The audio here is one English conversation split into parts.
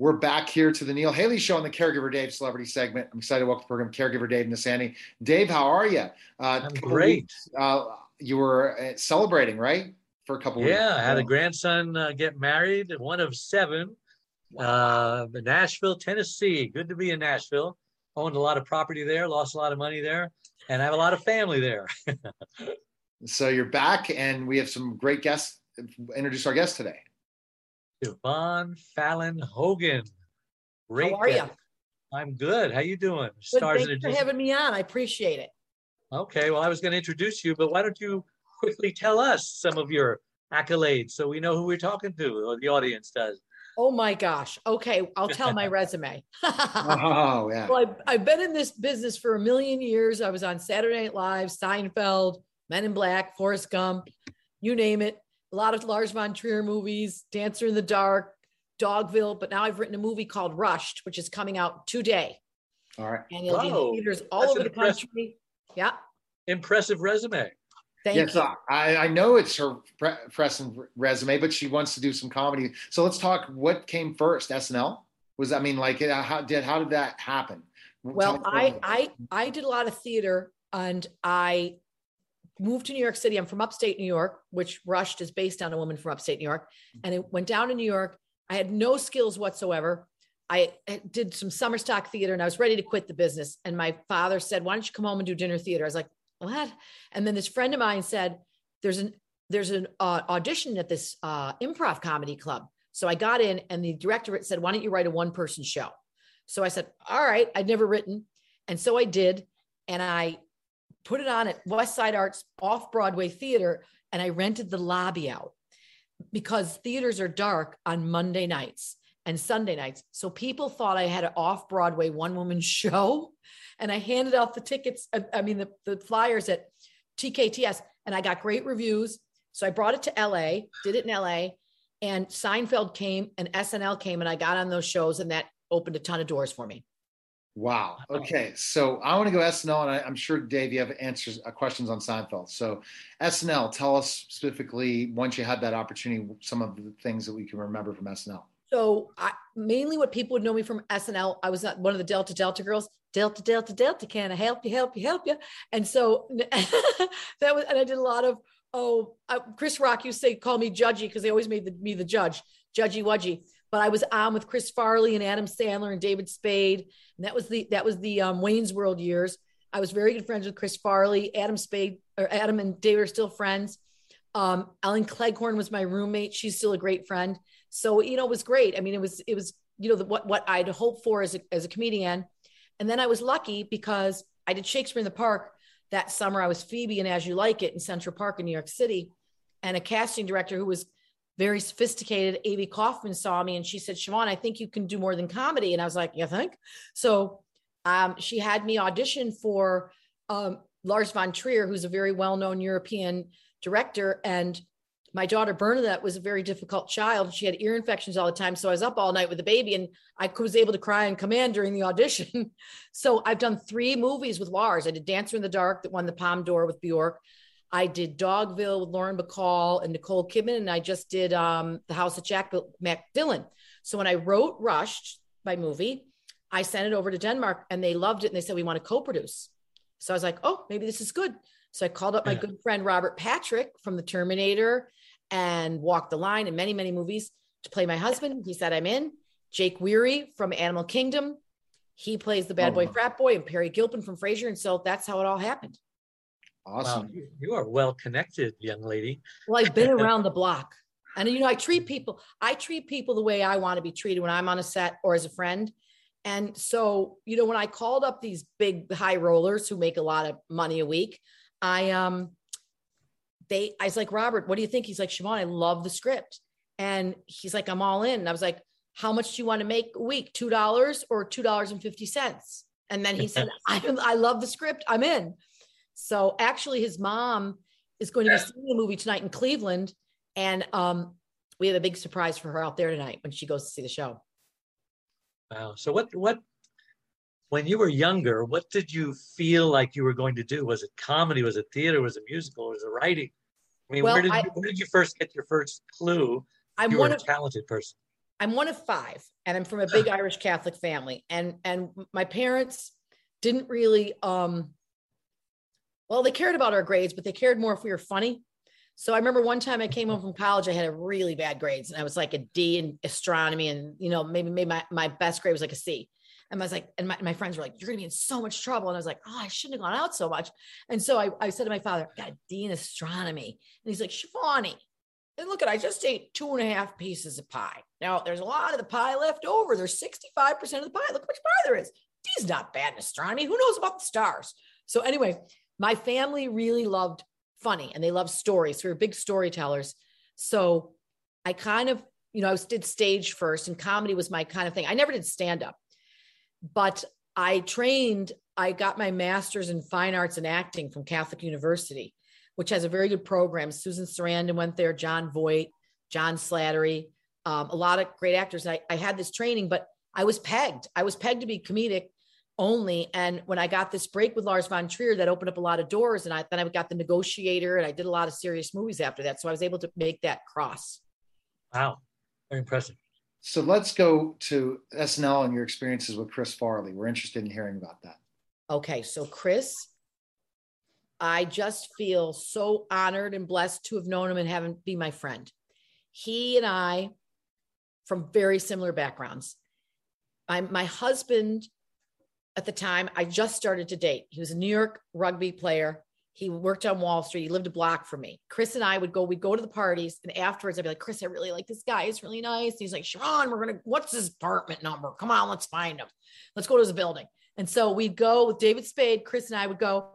We're back here to the Neil Haley Show on the Caregiver Dave Celebrity segment. I'm excited to welcome to the program Caregiver Dave Nassaney. Dave, how are you? Uh, I'm great. Weeks, uh, you were uh, celebrating, right? For a couple yeah, weeks. Yeah, I had a grandson uh, get married, one of seven, wow. uh, Nashville, Tennessee. Good to be in Nashville. Owned a lot of property there, lost a lot of money there, and I have a lot of family there. so you're back, and we have some great guests. Introduce our guest today. Siobhan Fallon Hogan. Great. How are you? I'm good. How you doing? Good, Stars thanks for having me on. I appreciate it. Okay. Well, I was going to introduce you, but why don't you quickly tell us some of your accolades so we know who we're talking to or the audience does. Oh my gosh. Okay, I'll tell my resume. oh yeah. Well, I've, I've, been in this business for a million years. I was on Saturday Night Live, Seinfeld, Men in Black, Forrest Gump, you name it a lot of Lars von Trier movies, Dancer in the Dark, Dogville, but now I've written a movie called Rushed, which is coming out today. All right. And it'll Whoa, be in theaters all over the country. Yeah. Impressive resume. Thank yes, you. I, I know it's her pre- press and resume, but she wants to do some comedy. So let's talk. What came first? SNL was. I mean, like, uh, how did how did that happen? Well, I I I did a lot of theater, and I moved to New York City. I'm from upstate New York, which Rushed is based on a woman from upstate New York. And it went down to New York. I had no skills whatsoever. I did some summer stock theater and I was ready to quit the business. And my father said, Why don't you come home and do dinner theater? I was like, What? And then this friend of mine said, There's an there's an uh, audition at this uh, improv comedy club. So I got in, and the director said, Why don't you write a one person show? So I said, All right, I'd never written. And so I did. And I put it on at West Side Arts off Broadway theater, and I rented the lobby out because theaters are dark on Monday nights and Sunday nights. So people thought I had an off Broadway one woman show. And I handed out the tickets, I mean, the, the flyers at TKTS, and I got great reviews. So I brought it to LA, did it in LA, and Seinfeld came and SNL came, and I got on those shows, and that opened a ton of doors for me. Wow. Okay. So I want to go SNL, and I, am sure Dave, you have answers, uh, questions on Seinfeld. So SNL, tell us specifically once you had that opportunity, some of the things that we can remember from SNL. So I, mainly what people would know me from SNL, I was one of the Delta Delta girls. Delta Delta Delta, can I help you? Help you? Help you? And so that was, and I did a lot of oh, Chris Rock used to say call me Judgy because they always made the, me the judge, Judgy Wudgy but I was on with Chris Farley and Adam Sandler and David Spade. And that was the that was the um, Wayne's World years. I was very good friends with Chris Farley, Adam Spade, or Adam and Dave are still friends. Um, Ellen Cleghorne was my roommate. She's still a great friend. So you know, it was great. I mean, it was it was you know the, what what I'd hoped for as a as a comedian. And then I was lucky because I did Shakespeare in the Park that summer. I was Phoebe and As You Like It in Central Park in New York City, and a casting director who was very sophisticated. Avy Kaufman saw me and she said, Siobhan, I think you can do more than comedy. And I was like, You think? So um, she had me audition for um, Lars von Trier, who's a very well known European director. And my daughter Bernadette was a very difficult child. She had ear infections all the time. So I was up all night with the baby and I was able to cry on command during the audition. so I've done three movies with Lars. I did Dancer in the Dark that won the Palme d'Or with Bjork. I did Dogville with Lauren Bacall and Nicole Kidman, and I just did um, The House of Jack McDillan. So when I wrote Rushed my movie, I sent it over to Denmark and they loved it and they said, We want to co produce. So I was like, Oh, maybe this is good. So I called up my good friend Robert Patrick from The Terminator and Walk the Line and many, many movies to play my husband. He said, I'm in. Jake Weary from Animal Kingdom. He plays the bad oh. boy frat boy and Peri Gilpin from Frasier. And so that's how it all happened. Awesome. Wow, you are well connected, young lady. Well, I've been around the block. And you know, I treat people, I treat people the way I want to be treated when I'm on a set or as a friend. And so, you know, when I called up these big high rollers who make a lot of money a week, I um they I was like, Robert, what do you think? He's like, Siobhan, I love the script. And he's like, I'm all in. And I was like, how much do you want to make a week? Two dollars or two dollars and fifty cents? And then he said, I, I love the script. I'm in. So actually, his mom is going to be seeing the movie tonight in Cleveland, and um, we have a big surprise for her out there tonight when she goes to see the show. Wow. So what what when you were younger, what did you feel like you were going to do? Was it comedy? Was it theater? Was it musical? Was it writing? I mean, well, where, did I, you, where did you first get your first clue? I'm you one were a of, talented person. I'm one of five, and I'm from a big Irish Catholic family, and and my parents didn't really um well they cared about our grades but they cared more if we were funny so i remember one time i came home from college i had a really bad grades and i was like a d in astronomy and you know maybe maybe my, my best grade was like a c and I was like, and my, my friends were like, you're to be in so much trouble. And I was like, oh, I shouldn't have gone out so much. And so I, I said to my father, I got a D in astronomy. And he's like, Shivani, and look at, I just ate two and a half pieces of pie. Now there's a lot of the pie left over. There's 65% of the pie. Look how much pie there is. D's not bad in astronomy. Who knows about the stars? So anyway, my family really loved funny and they loved stories. We were big storytellers. So I kind of, you know, I did stage first and comedy was my kind of thing. I never did stand up, but I trained, I got my master's in fine arts and acting from Catholic University, which has a very good program. Susan Sarandon went there, Jon Voight, John Slattery, um, a lot of great actors. I, I had this training, but I was pegged. I was pegged to be comedic only. And when I got this break with Lars von Trier, that opened up a lot of doors. And I then I got the negotiator and I did a lot of serious movies after that. So I was able to make that cross. Wow. Very impressive. So let's go to SNL and your experiences with Chris Farley. We're interested in hearing about that. Okay. So Chris, I just feel so honored and blessed to have known him and have him be my friend. He and I, from very similar backgrounds. I'm, my husband at the time, I just started to date. He was a New York rugby player. He worked on Wall Street. He lived a block from me. Chris and I would go, we'd go to the parties. And afterwards, I'd be like, Chris, I really like this guy. He's really nice. And he's like, Sharon, we're going to, what's his apartment number? Come on, let's find him. Let's go to his building. And so we'd go with David Spade. Chris and I would go.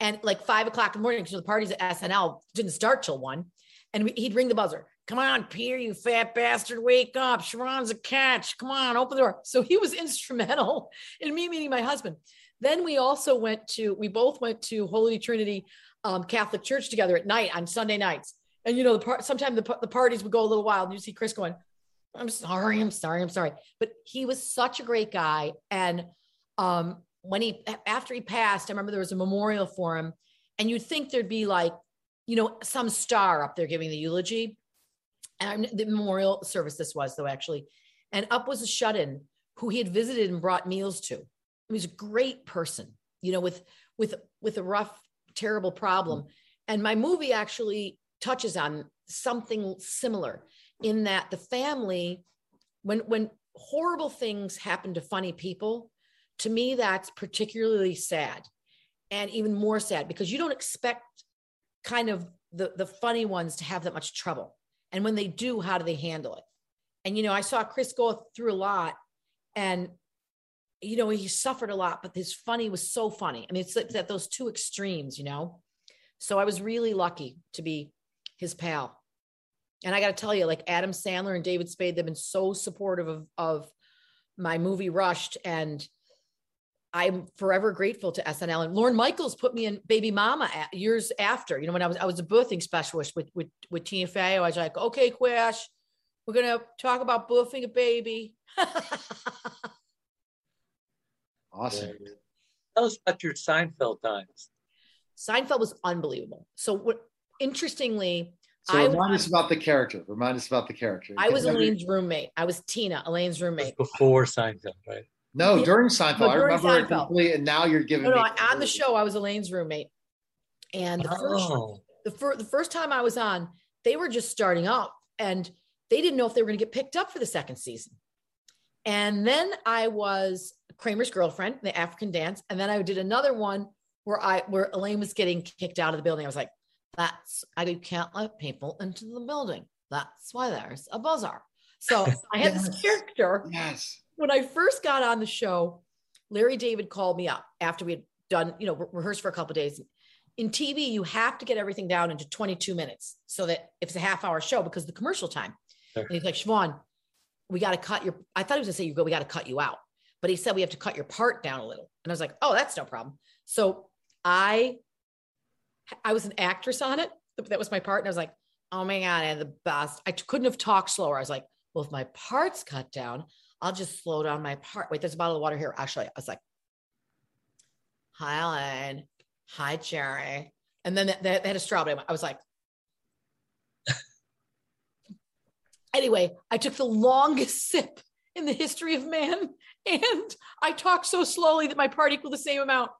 And like five o'clock in the morning, because the parties at SNL didn't start till one. And he'd ring the buzzer. Come on, Peter, you fat bastard, wake up. Sharon's a catch. Come on, open the door. So he was instrumental in me meeting my husband. Then we also went to, we both went to Holy Trinity um, Catholic Church together at night on Sunday nights. And, you know, the part, sometimes the, the parties would go a little wild you see Chris going, I'm sorry, I'm sorry, I'm sorry. But he was such a great guy. And um, when he, after he passed, I remember there was a memorial for him. And you'd think there'd be like, you know, some star up there giving the eulogy and the memorial service this was though actually. And up was a shut-in who he had visited and brought meals to. He was a great person you know with with with a rough terrible problem. And my movie actually touches on something similar in that the family when when horrible things happen to funny people to me that's particularly sad and even more sad because you don't expect kind of the the funny ones to have that much trouble and when they do, how do they handle it? And, you know, I saw Chris go through a lot and, you know, he suffered a lot, but his funny was so funny. I mean, it's at those two extremes, you know? So I was really lucky to be his pal. And I got to tell you, like Adam Sandler and David Spade, they've been so supportive of, of my movie Rushed. And I'm forever grateful to SNL. And Lorne Michaels put me in Baby Mama years after. You know, when I was I was a birthing specialist with with with Tina Fey. I was like, okay, Quash, we're gonna talk about birthing a baby. awesome. Tell us about your Seinfeld times. Seinfeld was unbelievable. So what interestingly, so I remind us about the character. Remind us about the character. I was Elaine's roommate. I was Tina, Elaine's roommate. Before Seinfeld, right? No, yeah. during Seinfeld. No, during I remember Seinfeld. it completely, and now you're giving. No, no. On the show, I was Elaine's roommate, and the first, oh. the, fir- the first time I was on, they were just starting up, and they didn't know if they were going to get picked up for the second season. And then I was Kramer's girlfriend, the African dance, and then I did another one where I where Elaine was getting kicked out of the building. I was like, "That's I can't let people into the building. That's why there's a buzzer." So I had yes. this character. Yes when I first got on the show, Larry David called me up after we had done, you know, re- rehearsed for a couple days. In TV, you have to get everything down into 22 minutes so that if it's a half hour show because the commercial time. Sure. And he's like, Siobhan, we got to cut your, I thought he was gonna say you go, we got to cut you out. But he said we have to cut your part down a little. And I was like, oh, that's no problem. So I I was an actress on it. That was my part. And I was like, oh my God, I had the best. I couldn't have talked slower. I was like, well, if my part's cut down, I'll just slow down my part. Wait, there's a bottle of water here. You. I was like, hi, Ellen. Hi, Jerry. And then they, they had a strawberry. I was like, Anyway, I took the longest sip in the history of man, and I talk so slowly that my part equaled the same amount.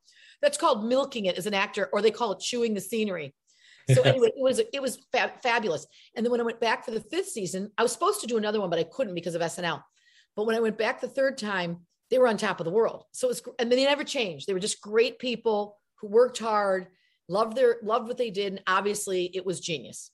That's called milking it as an actor, or they call it chewing the scenery. So anyway, it was it was fabulous. And then when I went back for the fifth season, I was supposed to do another one, but I couldn't because of SNL. But when I went back the third time, they were on top of the world. So it's and they never changed. They were just great people who worked hard, loved their loved what they did, and obviously it was genius.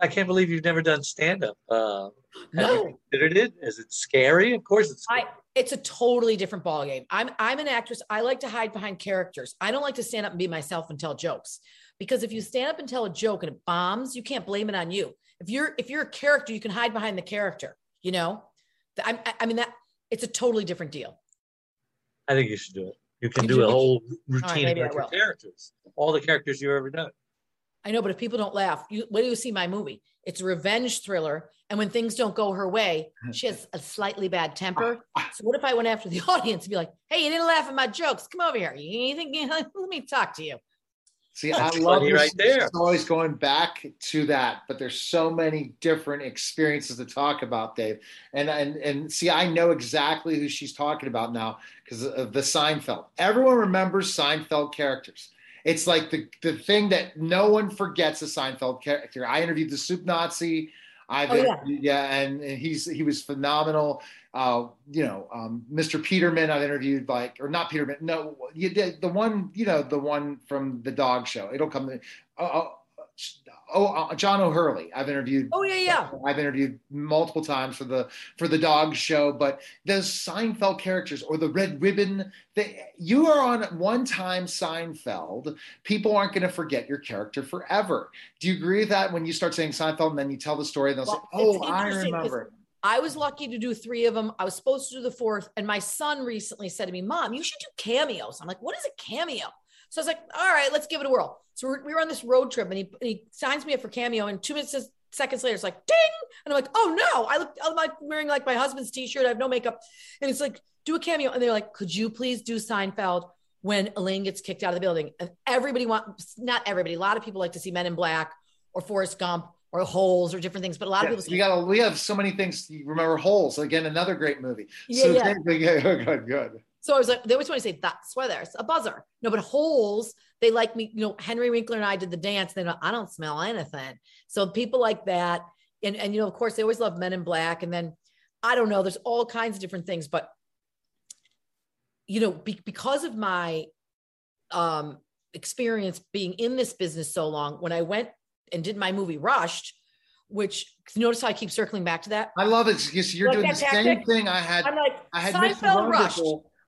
I can't believe you've never done stand up. Uh, no, considered it? Is it scary? Of course, it's. Scary. I, it's a totally different ballgame. I'm I'm an actress. I like to hide behind characters. I don't like to stand up and be myself and tell jokes because if you stand up and tell a joke and it bombs, you can't blame it on you. If you're if you're a character, you can hide behind the character. You know, I, I mean that it's a totally different deal. I think you should do it. You can you do a whole routine right, about your characters, all the characters you've ever done. I know, but if people don't laugh, you when do you see my movie? It's a revenge thriller, and when things don't go her way, mm-hmm. she has a slightly bad temper. So what if I went after the audience and be like, "Hey, you didn't laugh at my jokes. Come over here. You think? Let me talk to you." See, I love you right there. always going back to that, but there's so many different experiences to talk about, Dave. And and and see, I know exactly who she's talking about now because of the Seinfeld. Everyone remembers Seinfeld characters. It's like the the thing that no one forgets a Seinfeld character. I interviewed the Soup Nazi. I've oh, yeah. yeah, and, and he's he was phenomenal uh, you know, um, Mr. Peterman, I've interviewed like, or not Peterman, no, you did the one, you know, the one from the dog show. It'll come. Uh, uh, oh, uh, John O'Hurley. I've interviewed. Oh yeah, yeah. I've interviewed multiple times for the for the dog show. But those Seinfeld characters or the Red Ribbon. They, you are on one time Seinfeld. People aren't going to forget your character forever. Do you agree with that? When you start saying Seinfeld and then you tell the story, and they'll well, say, "Oh, I remember." I was lucky to do three of them. I was supposed to do the fourth. And my son recently said to me, Mom, you should do cameos. I'm like, What is a cameo? So I was like, All right, let's give it a whirl. So we're, we were on this road trip and he, and he signs me up for cameo. And two minutes, seconds later, it's like, ding. And I'm like, Oh no, I look, I'm like wearing like my husband's t shirt. I have no makeup. And it's like, Do a cameo. And they're like, Could you please do Seinfeld? when Elaine gets kicked out of the building. And everybody wants, not everybody, a lot of people like to see Men in Black or Forrest Gump or holes or different things. But a lot of people we got we have so many things. You remember holes again, another great movie. Yeah, so yeah. yeah, good, good. So I was like, they always want to say that's why there's a buzzer. No, but holes, they like me, you know, Henry Winkler and I did the dance. They know I don't smell anything. So people like that. And and you know, of course, they always love men in black. And then I don't know, there's all kinds of different things, but you know, be, because of my um experience being in this business so long, when I went and did my movie Rushed, which notice how I keep circling back to that. I love it because you're like doing the same thing I had. I'm like, I had Seinfeld Rushed.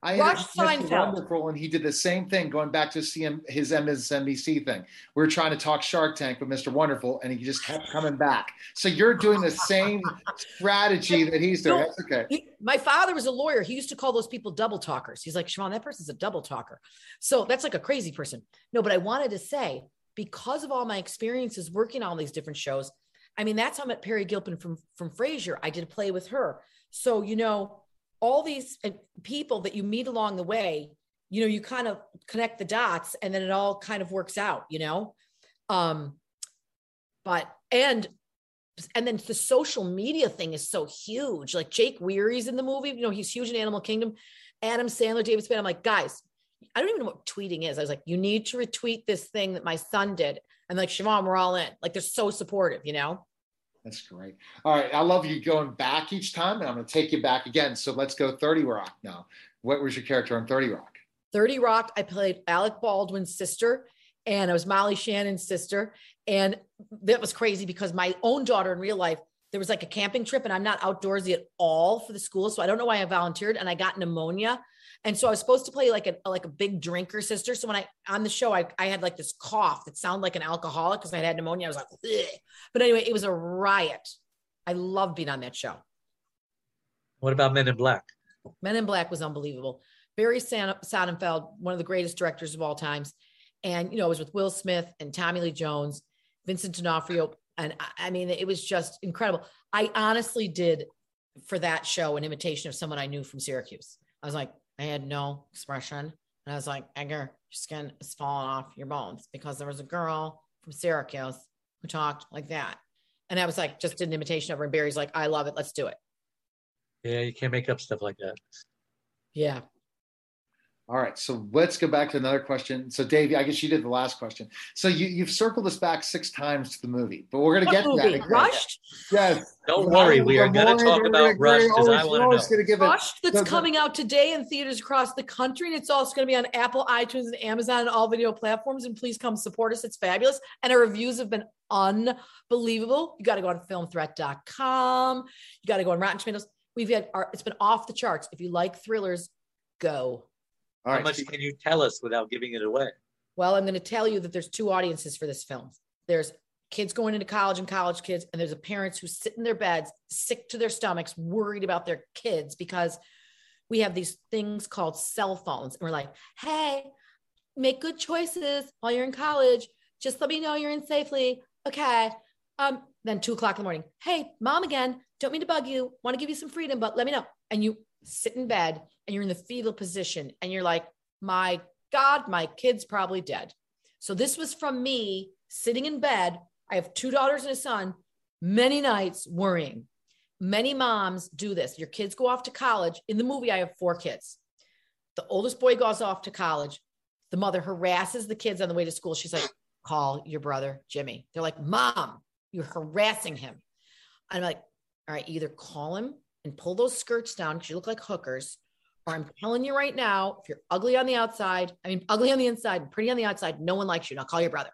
I Rush Seinfeld. Wonderful, and he did the same thing, going back to CM, his MSNBC thing. We were trying to talk Shark Tank with Mr. Wonderful, and he just kept coming back. So you're doing the same strategy that he's doing. No, That's okay. He, my father was a lawyer. He used to call those people double talkers. He's like, Siobhan, that person's a double talker. So that's like a crazy person. No, but I wanted to say because of all my experiences working on all these different shows. I mean, that's how I met Peri Gilpin from from Frasier. I did a play with her. So you know, all these uh, people that you meet along the way, you know, you kind of connect the dots, and then it all kind of works out. You know, um, but and and then the social media thing is so huge. Like Jake Weary's in the movie. You know, he's huge in Animal Kingdom. Adam Sandler, David Spade. I'm like, guys, I don't even know what tweeting is. I was like, you need to retweet this thing that my son did. And like, Siobhan, we're all in. Like, they're so supportive, you know? That's great. All right. I love you going back each time, and I'm going to take you back again. So let's go 30 Rock now. What was your character on 30 Rock? 30 Rock, I played Alec Baldwin's sister, and I was Molly Shannon's sister. And that was crazy because my own daughter in real life, there was like a camping trip, and I'm not outdoorsy at all for the school. So I don't know why I volunteered, and I got pneumonia and so I was supposed to play like a like a big drinker sister. So when I on the show, I, I had like this cough that sounded like an alcoholic because I had pneumonia. I was like, Ugh. but anyway, it was a riot. I love being on that show. What about Men in Black? Men in Black was unbelievable. Barry Sonnenfeld, one of the greatest directors of all times. And, you know, it was with Will Smith and Tommy Lee Jones, Vincent D'Onofrio. And I mean, it was just incredible. I honestly did for that show an imitation of someone I knew from Syracuse. I was like, I had no expression. And I was like, Edgar, your skin is falling off your bones because there was a girl from Syracuse who talked like that. And I was like, just an imitation of her. And Barry's like, I love it. Let's do it. Yeah, you can't make up stuff like that. Yeah. All right, so let's go back to another question. So, Dave, I guess you did the last question. So you you've circled us back six times to the movie, but we're going to get to that. Rushed. Yes. Don't worry, we are going to talk about Rush because I want to know. Give Rushed that's the- the- coming out today in theaters across the country, and it's also going to be on Apple, iTunes, and Amazon, and all video platforms. And please come support us; it's fabulous, and our reviews have been unbelievable. You got to go on FilmThreat.com. You got to go on Rotten Tomatoes. We've had our, it's been off the charts. If you like thrillers, go. All How right, much can you tell us without giving it away? Well, I'm going to tell you that there's two audiences for this film. There's kids going into college and college kids, and there's a parents who sit in their beds, sick to their stomachs, worried about their kids because we have these things called cell phones. And we're like, hey, make good choices while you're in college. Just let me know you're in safely. Okay. Um, then two o'clock in the morning. Hey, mom again. Don't mean to bug you. Want to give you some freedom, but let me know. And you sit in bed and you're in the fetal position and you're like, my God, my kid's probably dead. So this was from me sitting in bed. I have two daughters and a son, many nights worrying. Many moms do this. Your kids go off to college. In the movie, I have four kids. The oldest boy goes off to college. The mother harasses the kids on the way to school. She's like, call your brother, Jimmy. They're like, Mom, you're harassing him. I'm like, all right, either call him and pull those skirts down because you look like hookers, or I'm telling you right now, if you're ugly on the outside, I mean, ugly on the inside pretty on the outside, no one likes you. Now call your brother.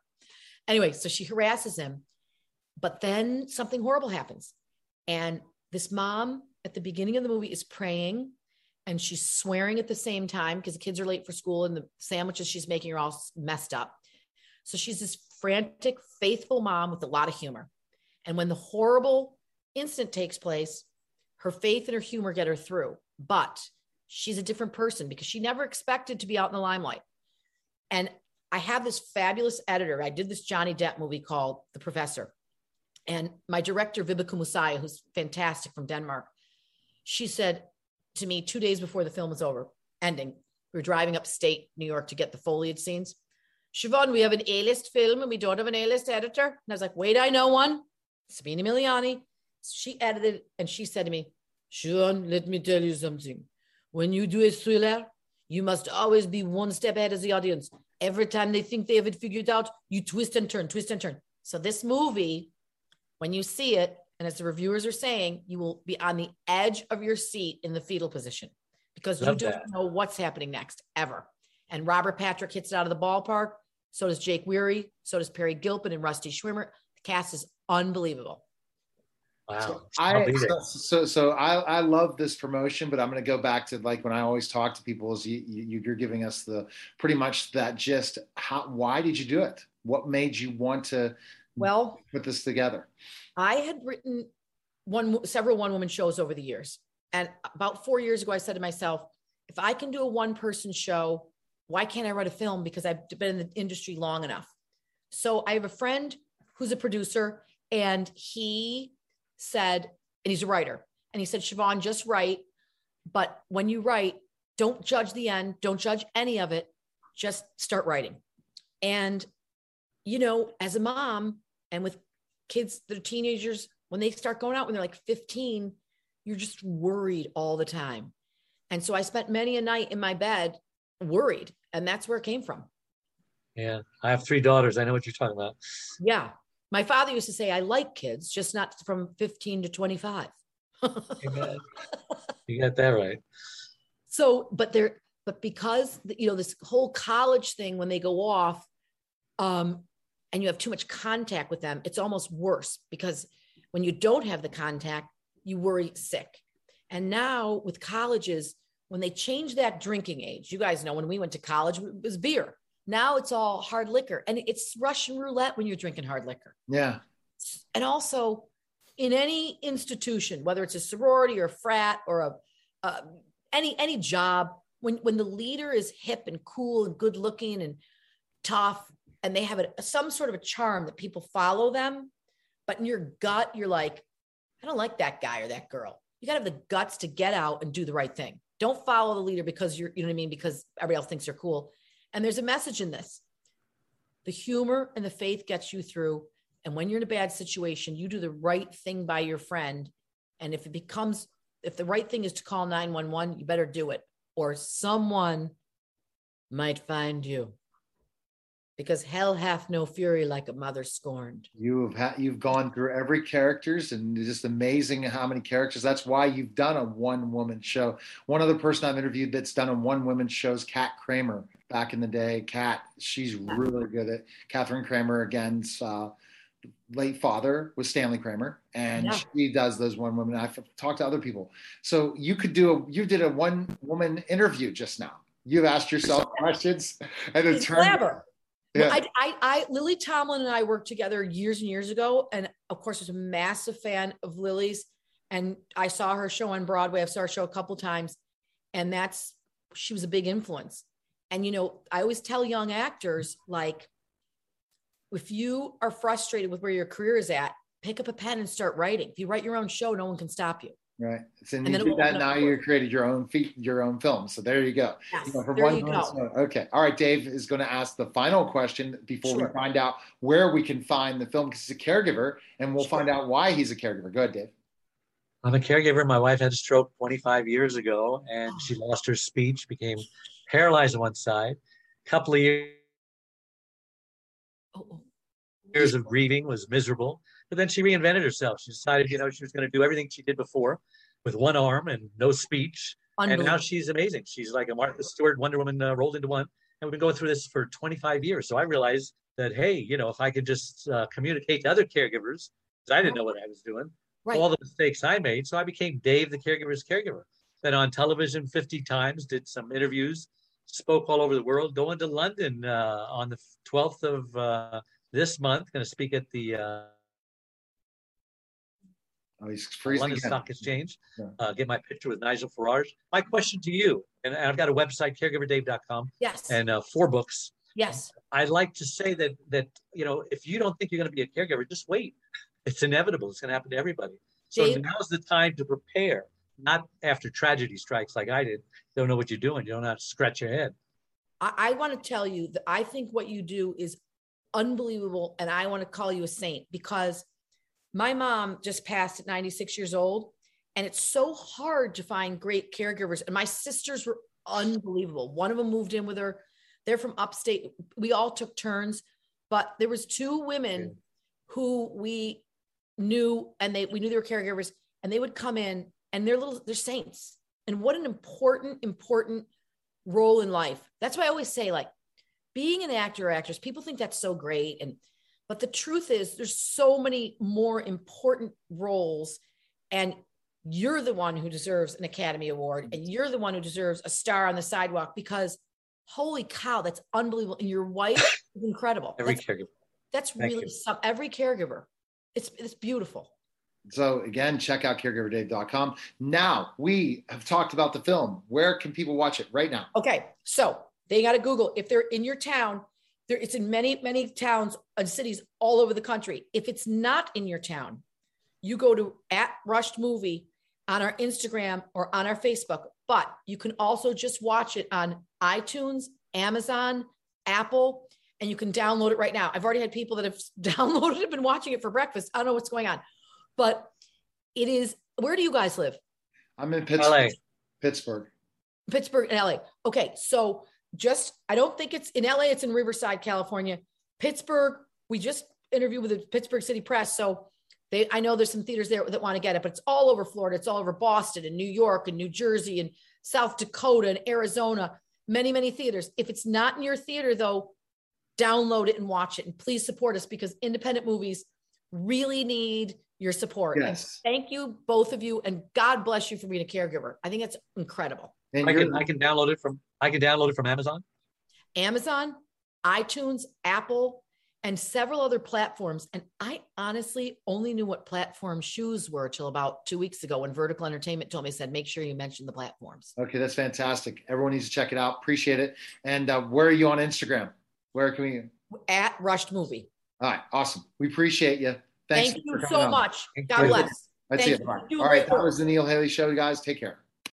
Anyway, so she harasses him. But then something horrible happens. And this mom at the beginning of the movie is praying and she's swearing at the same time because the kids are late for school and the sandwiches she's making are all messed up. So she's this frantic, faithful mom with a lot of humor. And when the horrible incident takes place, her faith and her humor get her through. But she's a different person because she never expected to be out in the limelight. And I have this fabulous editor. I did this Johnny Depp movie called The Professor. And my director, Vibeke Muasya, who's fantastic from Denmark, she said to me two days before the film was over, ending, we were driving upstate New York to get the foliage scenes. Siobhan, we have an A-list film and we don't have an A-list editor. And I was like, wait, I know one. Sabina Miliani. She edited and she said to me, Siobhan, let me tell you something. When you do a thriller, you must always be one step ahead of the audience. Every time they think they have it figured out, you twist and turn, twist and turn. So this movie, when you see it, and as the reviewers are saying, you will be on the edge of your seat in the fetal position because Love you don't that. know what's happening next ever. And Robert Patrick hits it out of the ballpark. So does Jake Weary. So does Peri Gilpin and Rusty Schwimmer. The cast is unbelievable. Wow. So I'll I so, so so I I love this promotion, but I'm going to go back to like when I always talk to people is you, you you're giving us the pretty much that gist. How why did you do it? What made you want to Well, put this together? I had written one several one woman shows over the years. And about four years ago, I said to myself, if I can do a one person show, why can't I write a film? Because I've been in the industry long enough. So I have a friend who's a producer, and he said, and he's a writer, and he said, Siobhan, just write. But when you write, don't judge the end, don't judge any of it, just start writing. And, you know, as a mom and with kids that are teenagers, when they start going out when they're like 15, you're just worried all the time. And so I spent many a night in my bed worried. And that's where it came from. Yeah. I have three daughters. I know what you're talking about. Yeah. My father used to say, I like kids, just not from 15 to 25. You got, you got that right. so, but they're, but because, you know, this whole college thing, when they go off, um, and you have too much contact with them, it's almost worse because when you don't have the contact, you worry sick. And now with colleges, when they change that drinking age, you guys know when we went to college, it was beer. Now it's all hard liquor and it's Russian roulette when you're drinking hard liquor. Yeah. And also in any institution, whether it's a sorority or a frat or a, uh, any, any job, when, when the leader is hip and cool and good looking and tough, and they have a, some sort of a charm that people follow them, but in your gut, you're like, I don't like that guy or that girl. You got to have the guts to get out and do the right thing. Don't follow the leader because you're, you know what I mean? Because everybody else thinks you're cool. And there's a message in this. The humor and the faith gets you through. And when you're in a bad situation, you do the right thing by your friend. And if it becomes, if the right thing is to call 911, you better do it, or someone might find you because hell hath no fury like a mother scorned. You have had you've gone through every characters and it's just amazing how many characters. That's why you've done a one woman show. One other person I've interviewed that's done a one woman show is Kat Kramer back in the day. Kat, she's really good at Catherine Kramer against uh, late father was Stanley Kramer, and yeah. she does those one woman. I've talked to other people, so you could do a you did a one woman interview just now. You've asked yourself questions, and it turned. Clever yeah. I, I, I, Lily Tomlin and I worked together years and years ago, and of course, I was a massive fan of Lily's. And I saw her show on Broadway. I saw her show a couple times, and that's she was a big influence. And you know, I always tell young actors like, if you are frustrated with where your career is at, pick up a pen and start writing. If you write your own show, no one can stop you. Right. So and you did that now you created your own feet, your own film. So there you go. Yes, you know, there you go. okay. All right. Dave is going to ask the final question before sure. we find out where we can find the film because he's a caregiver and we'll sure. find out why he's a caregiver. Go ahead, Dave. I'm a caregiver. My wife had a stroke 25 years ago and she oh. lost her speech, became paralyzed on one side. A couple of years, oh, oh. years of grieving was miserable. But then she reinvented herself. She decided, you know, she was going to do everything she did before with one arm and no speech. And now she's amazing. She's like a Martha Stewart Wonder Woman uh, rolled into one. And we've been going through this for 25 years. So I realized that, hey, you know, if I could just uh, communicate to other caregivers, because I didn't know what I was doing, right. all the mistakes I made. So I became Dave, the caregiver's caregiver. Been on television 50 times, did some interviews, spoke all over the world, going to London uh, on the 12th of uh, this month, going to speak at the uh, Oh, he's freezing London again. Stock Exchange. Yeah. Uh, get my picture with Nigel Farage. My question to you, and I've got a website, caregiverdave.com. Yes. And uh, four books. Yes. I'd like to say that that you know, if you don't think you're going to be a caregiver, just wait. It's inevitable. It's going to happen to everybody. So Dave, now's the time to prepare, not after tragedy strikes like I did. Don't know what you're doing. You don't have to scratch your head. I, I want to tell you that I think what you do is unbelievable, and I want to call you a saint because my mom just passed at 96 years old, and it's so hard to find great caregivers. And my sisters were unbelievable. One of them moved in with her. They're from upstate. We all took turns, but there was two women who we knew, and they we knew they were caregivers, and they would come in, and they're little, they're saints. And what an important, important role in life. That's why I always say, like, being an actor or actress, people think that's so great. And but the truth is, there's so many more important roles, and you're the one who deserves an Academy Award, and you're the one who deserves a star on the sidewalk because holy cow, that's unbelievable. And your wife is incredible. Every that's, caregiver. That's Thank really some, every caregiver. It's it's beautiful. So again, check out caregiverdave.com. Now we have talked about the film. Where can people watch it right now? Okay, so they got to Google if they're in your town. There, it's in many, many towns and cities all over the country. If it's not in your town, you go to at Rushed Movie on our Instagram or on our Facebook. But you can also just watch it on iTunes, Amazon, Apple, and you can download it right now. I've already had people that have downloaded it, been watching it for breakfast. I don't know what's going on, but it is. Where do you guys live? I'm in Pittsburgh. LA. Pittsburgh. Pittsburgh and LA. Okay, so just I don't think it's in LA, it's in Riverside, California. Pittsburgh, we just interviewed with the Pittsburgh City Press. So they I know there's some theaters there that want to get it, but it's all over Florida, it's all over Boston and New York and New Jersey and South Dakota and Arizona, many, many theaters. If it's not in your theater though, download it and watch it. And please support us because independent movies really need your support. Yes. And thank you, both of you, and God bless you for being a caregiver. I think it's incredible. And I can I can download it from I can download it from Amazon. Amazon, iTunes, Apple, and several other platforms. And I honestly only knew what platform shoes were till about two weeks ago when Vertical Entertainment told me, said, make sure you mention the platforms. Okay, that's fantastic. Everyone needs to check it out. Appreciate it. And uh, where are you on Instagram? Where can we? At Rushed Movie. All right, awesome. We appreciate you. Thanks Thank you so on. much. God bless. That's Thank it. You. All right, that was the Neil Haley Show, guys. Take care.